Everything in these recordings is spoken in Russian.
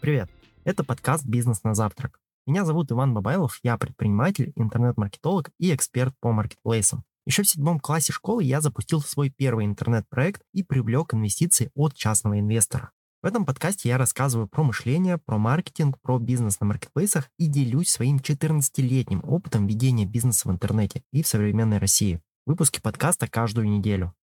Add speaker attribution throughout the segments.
Speaker 1: Привет! Это подкаст «Бизнес на завтрак». Меня зовут Иван Бабайлов, я предприниматель, интернет-маркетолог и эксперт по маркетплейсам. Еще в седьмом классе школы я запустил свой первый интернет-проект и привлек инвестиции от частного инвестора. В этом подкасте я рассказываю про мышление, про маркетинг, про бизнес на маркетплейсах и делюсь своим 14-летним опытом ведения бизнеса в интернете и в современной России. Выпуски подкаста каждую неделю.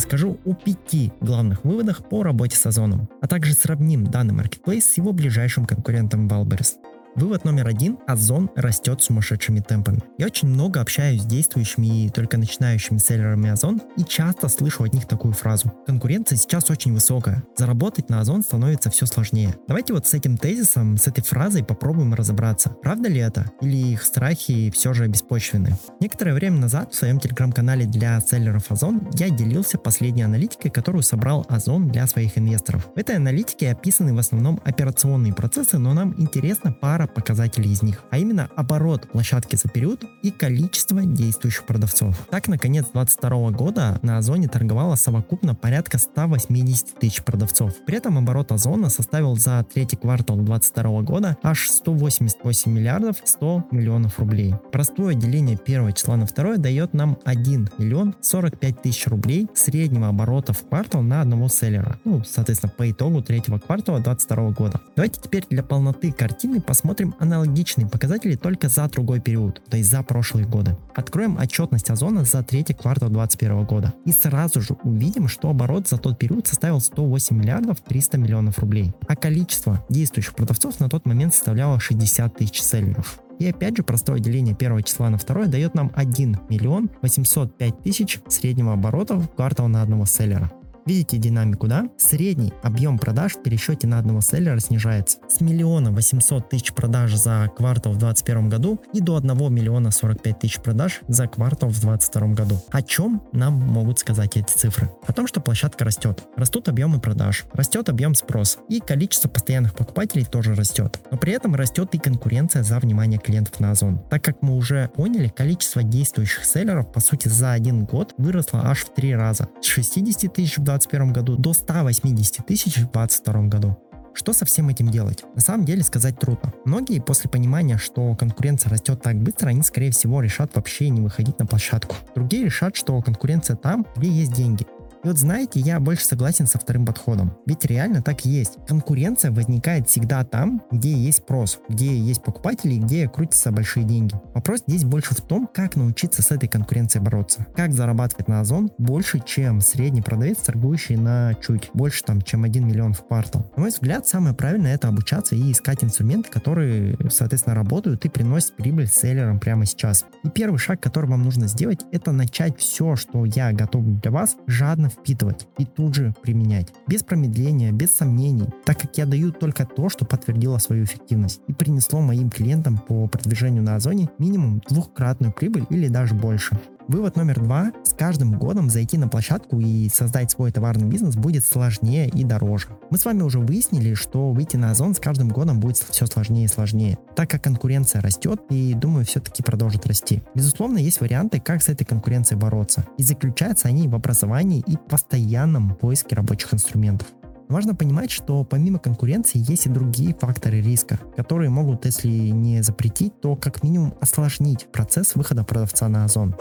Speaker 1: Расскажу о пяти главных выводах по работе с Озоном, а также сравним данный маркетплейс с его ближайшим конкурентом Wildberries. Вывод номер один. Озон растет сумасшедшими темпами. Я очень много общаюсь с действующими и только начинающими селлерами Озон и часто слышу от них такую фразу. Конкуренция сейчас очень высокая. Заработать на Озон становится все сложнее. Давайте вот с этим тезисом, с этой фразой попробуем разобраться. Правда ли это? Или их страхи все же беспочвенны? Некоторое время назад в своем телеграм-канале для селлеров Озон я делился последней аналитикой, которую собрал Озон для своих инвесторов. В этой аналитике описаны в основном операционные процессы, но нам интересно пара пара показателей из них, а именно оборот площадки за период и количество действующих продавцов. Так, на конец 2022 года на Озоне торговало совокупно порядка 180 тысяч продавцов. При этом оборот Озона составил за третий квартал 2022 года аж 188 миллиардов 100 миллионов рублей. Простое деление первого числа на второе дает нам 1 миллион 45 тысяч рублей среднего оборота в квартал на одного селлера. Ну, соответственно, по итогу третьего квартала 2022 года. Давайте теперь для полноты картины посмотрим Посмотрим аналогичные показатели только за другой период, то есть за прошлые годы. Откроем отчетность Озона за третий квартал 2021 года. И сразу же увидим, что оборот за тот период составил 108 миллиардов 300 миллионов рублей. А количество действующих продавцов на тот момент составляло 60 тысяч селлеров. И опять же, простое деление первого числа на второе дает нам 1 миллион 805 тысяч среднего оборота в квартал на одного селлера. Видите динамику, да? Средний объем продаж в пересчете на одного селлера снижается с миллиона 800 тысяч продаж за квартал в 2021 году и до 1 миллиона 45 тысяч продаж за квартал в 2022 году. О чем нам могут сказать эти цифры? О том, что площадка растет. Растут объемы продаж, растет объем спроса и количество постоянных покупателей тоже растет. Но при этом растет и конкуренция за внимание клиентов на Озон. Так как мы уже поняли, количество действующих селлеров по сути за один год выросло аж в три раза. С 60 тысяч в 2021 году до 180 тысяч в 2022 году. Что со всем этим делать? На самом деле сказать трудно. Многие после понимания, что конкуренция растет так быстро, они скорее всего решат вообще не выходить на площадку. Другие решат, что конкуренция там, где есть деньги. И вот знаете, я больше согласен со вторым подходом. Ведь реально так и есть. Конкуренция возникает всегда там, где есть спрос, где есть покупатели, где крутятся большие деньги. Вопрос здесь больше в том, как научиться с этой конкуренцией бороться. Как зарабатывать на Озон больше, чем средний продавец, торгующий на чуть больше, там, чем 1 миллион в квартал. На мой взгляд, самое правильное это обучаться и искать инструменты, которые, соответственно, работают и приносят прибыль селлерам прямо сейчас. И первый шаг, который вам нужно сделать, это начать все, что я готовлю для вас, жадно впитывать и тут же применять. Без промедления, без сомнений, так как я даю только то, что подтвердило свою эффективность и принесло моим клиентам по продвижению на Озоне минимум двухкратную прибыль или даже больше. Вывод номер два. С каждым годом зайти на площадку и создать свой товарный бизнес будет сложнее и дороже. Мы с вами уже выяснили, что выйти на Озон с каждым годом будет все сложнее и сложнее, так как конкуренция растет и, думаю, все-таки продолжит расти. Безусловно, есть варианты, как с этой конкуренцией бороться. И заключаются они в образовании и постоянном поиске рабочих инструментов. Важно понимать, что помимо конкуренции есть и другие факторы риска, которые могут, если не запретить, то как минимум осложнить процесс выхода продавца на Озон.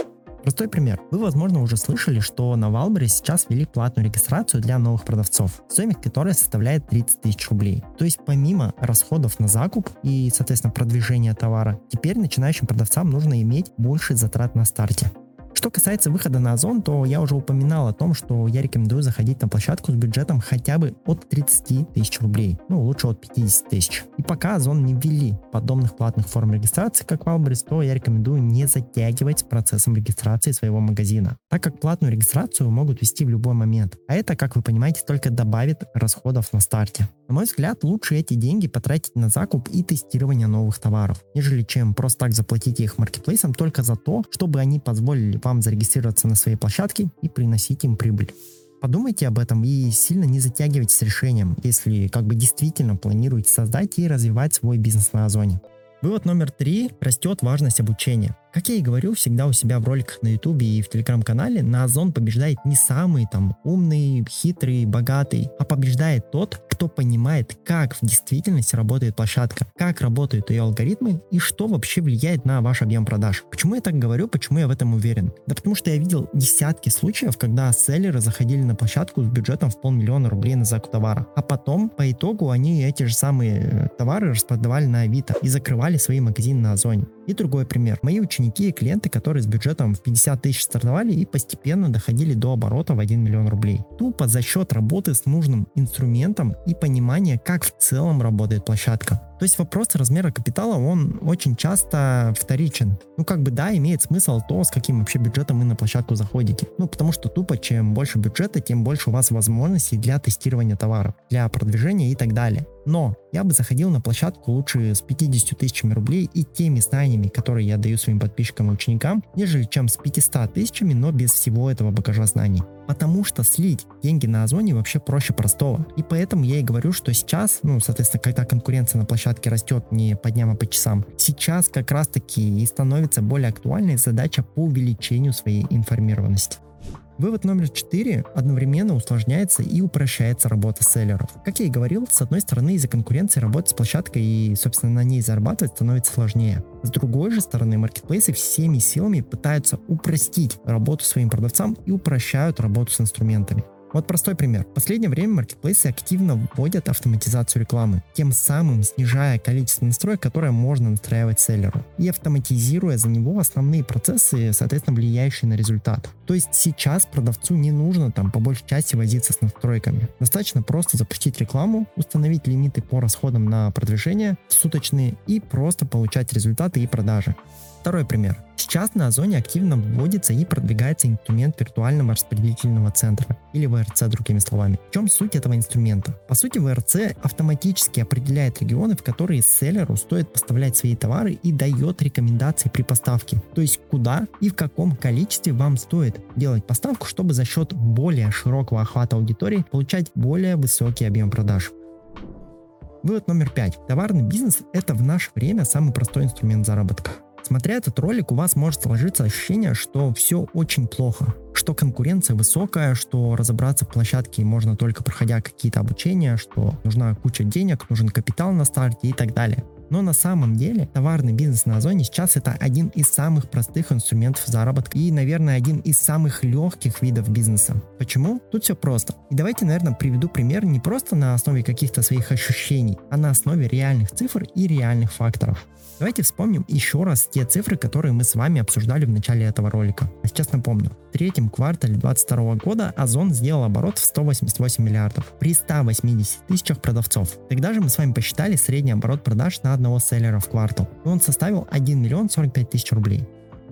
Speaker 1: Простой пример. Вы, возможно, уже слышали, что на Валбере сейчас ввели платную регистрацию для новых продавцов, стоимость которой составляет 30 тысяч рублей. То есть помимо расходов на закуп и, соответственно, продвижения товара, теперь начинающим продавцам нужно иметь больше затрат на старте. Что касается выхода на Озон, то я уже упоминал о том, что я рекомендую заходить на площадку с бюджетом хотя бы от 30 тысяч рублей, ну лучше от 50 тысяч. И пока Озон не ввели подобных платных форм регистрации, как Wildberries, то я рекомендую не затягивать с процессом регистрации своего магазина, так как платную регистрацию могут вести в любой момент. А это, как вы понимаете, только добавит расходов на старте. На мой взгляд, лучше эти деньги потратить на закуп и тестирование новых товаров, нежели чем просто так заплатить их маркетплейсам только за то, чтобы они позволили вам зарегистрироваться на своей площадке и приносить им прибыль. Подумайте об этом и сильно не затягивайте с решением, если как бы действительно планируете создать и развивать свой бизнес на Озоне. Вывод номер три. Растет важность обучения. Как я и говорю всегда у себя в роликах на ютубе и в телеграм-канале, на Озон побеждает не самый там умный, хитрый, богатый, а побеждает тот, кто понимает, как в действительности работает площадка, как работают ее алгоритмы и что вообще влияет на ваш объем продаж. Почему я так говорю, почему я в этом уверен? Да потому что я видел десятки случаев, когда селлеры заходили на площадку с бюджетом в полмиллиона рублей на закуп товара, а потом по итогу они эти же самые э, товары распродавали на Авито и закрывали свои магазины на Озоне. И другой пример. Мои ученики и клиенты, которые с бюджетом в 50 тысяч стартовали и постепенно доходили до оборота в 1 миллион рублей. Тупо за счет работы с нужным инструментом и понимания, как в целом работает площадка. То есть вопрос размера капитала, он очень часто вторичен. Ну, как бы, да, имеет смысл то, с каким вообще бюджетом вы на площадку заходите. Ну, потому что тупо, чем больше бюджета, тем больше у вас возможностей для тестирования товаров, для продвижения и так далее. Но я бы заходил на площадку лучше с 50 тысячами рублей и теми знаниями, которые я даю своим подписчикам и ученикам, нежели чем с 500 тысячами, но без всего этого багажа знаний. Потому что слить деньги на Озоне вообще проще простого. И поэтому я и говорю, что сейчас, ну, соответственно, когда конкуренция на площадке растет не по дням, а по часам, сейчас как раз таки и становится более актуальной задача по увеличению своей информированности. Вывод номер 4. Одновременно усложняется и упрощается работа селлеров. Как я и говорил, с одной стороны из-за конкуренции работать с площадкой и, собственно, на ней зарабатывать становится сложнее. С другой же стороны, маркетплейсы всеми силами пытаются упростить работу своим продавцам и упрощают работу с инструментами. Вот простой пример. В последнее время маркетплейсы активно вводят автоматизацию рекламы, тем самым снижая количество настроек, которое можно настраивать селлеру, и автоматизируя за него основные процессы, соответственно, влияющие на результат. То есть сейчас продавцу не нужно там по большей части возиться с настройками. Достаточно просто запустить рекламу, установить лимиты по расходам на продвижение суточные и просто получать результаты и продажи. Второй пример. Сейчас на Озоне активно вводится и продвигается инструмент виртуального распределительного центра, или ВРЦ другими словами. В чем суть этого инструмента? По сути, ВРЦ автоматически определяет регионы, в которые селлеру стоит поставлять свои товары и дает рекомендации при поставке. То есть куда и в каком количестве вам стоит делать поставку, чтобы за счет более широкого охвата аудитории получать более высокий объем продаж. Вывод номер пять. Товарный бизнес – это в наше время самый простой инструмент заработка. Смотря этот ролик, у вас может сложиться ощущение, что все очень плохо, что конкуренция высокая, что разобраться в площадке можно только проходя какие-то обучения, что нужна куча денег, нужен капитал на старте и так далее. Но на самом деле товарный бизнес на Озоне сейчас это один из самых простых инструментов заработка и, наверное, один из самых легких видов бизнеса. Почему? Тут все просто. И давайте, наверное, приведу пример не просто на основе каких-то своих ощущений, а на основе реальных цифр и реальных факторов. Давайте вспомним еще раз те цифры, которые мы с вами обсуждали в начале этого ролика. А сейчас напомню. В третьем квартале 2022 года Озон сделал оборот в 188 миллиардов при 180 тысячах продавцов. Тогда же мы с вами посчитали средний оборот продаж на одного селлера в квартал. И он составил 1 миллион 45 тысяч рублей.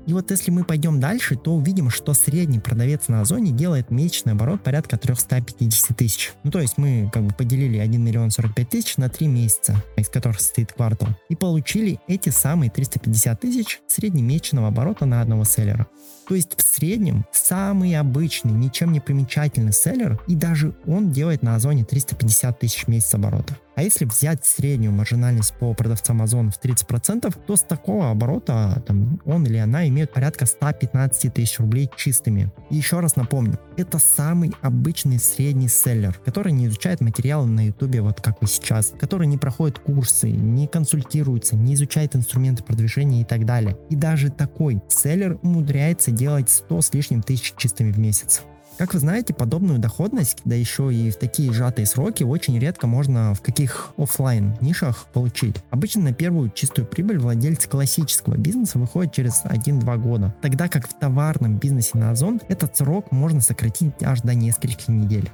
Speaker 1: И вот если мы пойдем дальше, то увидим, что средний продавец на Озоне делает месячный оборот порядка 350 тысяч. Ну то есть мы как бы поделили 1 миллион 45 тысяч на 3 месяца, из которых состоит квартал, и получили эти самые 350 тысяч среднемесячного оборота на одного селлера. То есть в среднем самый обычный, ничем не примечательный селлер, и даже он делает на Озоне 350 тысяч в месяц оборота. А если взять среднюю маржинальность по продавцам Озон в 30%, то с такого оборота там, он или она имеют порядка 115 тысяч рублей чистыми. И еще раз напомню, это самый обычный средний селлер, который не изучает материалы на ютубе, вот как вы сейчас, который не проходит курсы, не консультируется, не изучает инструменты продвижения и так далее. И даже такой селлер умудряется делать 100 с лишним тысяч чистыми в месяц. Как вы знаете, подобную доходность, да еще и в такие сжатые сроки, очень редко можно в каких офлайн нишах получить. Обычно на первую чистую прибыль владельцы классического бизнеса выходят через 1-2 года, тогда как в товарном бизнесе на Озон этот срок можно сократить аж до нескольких недель.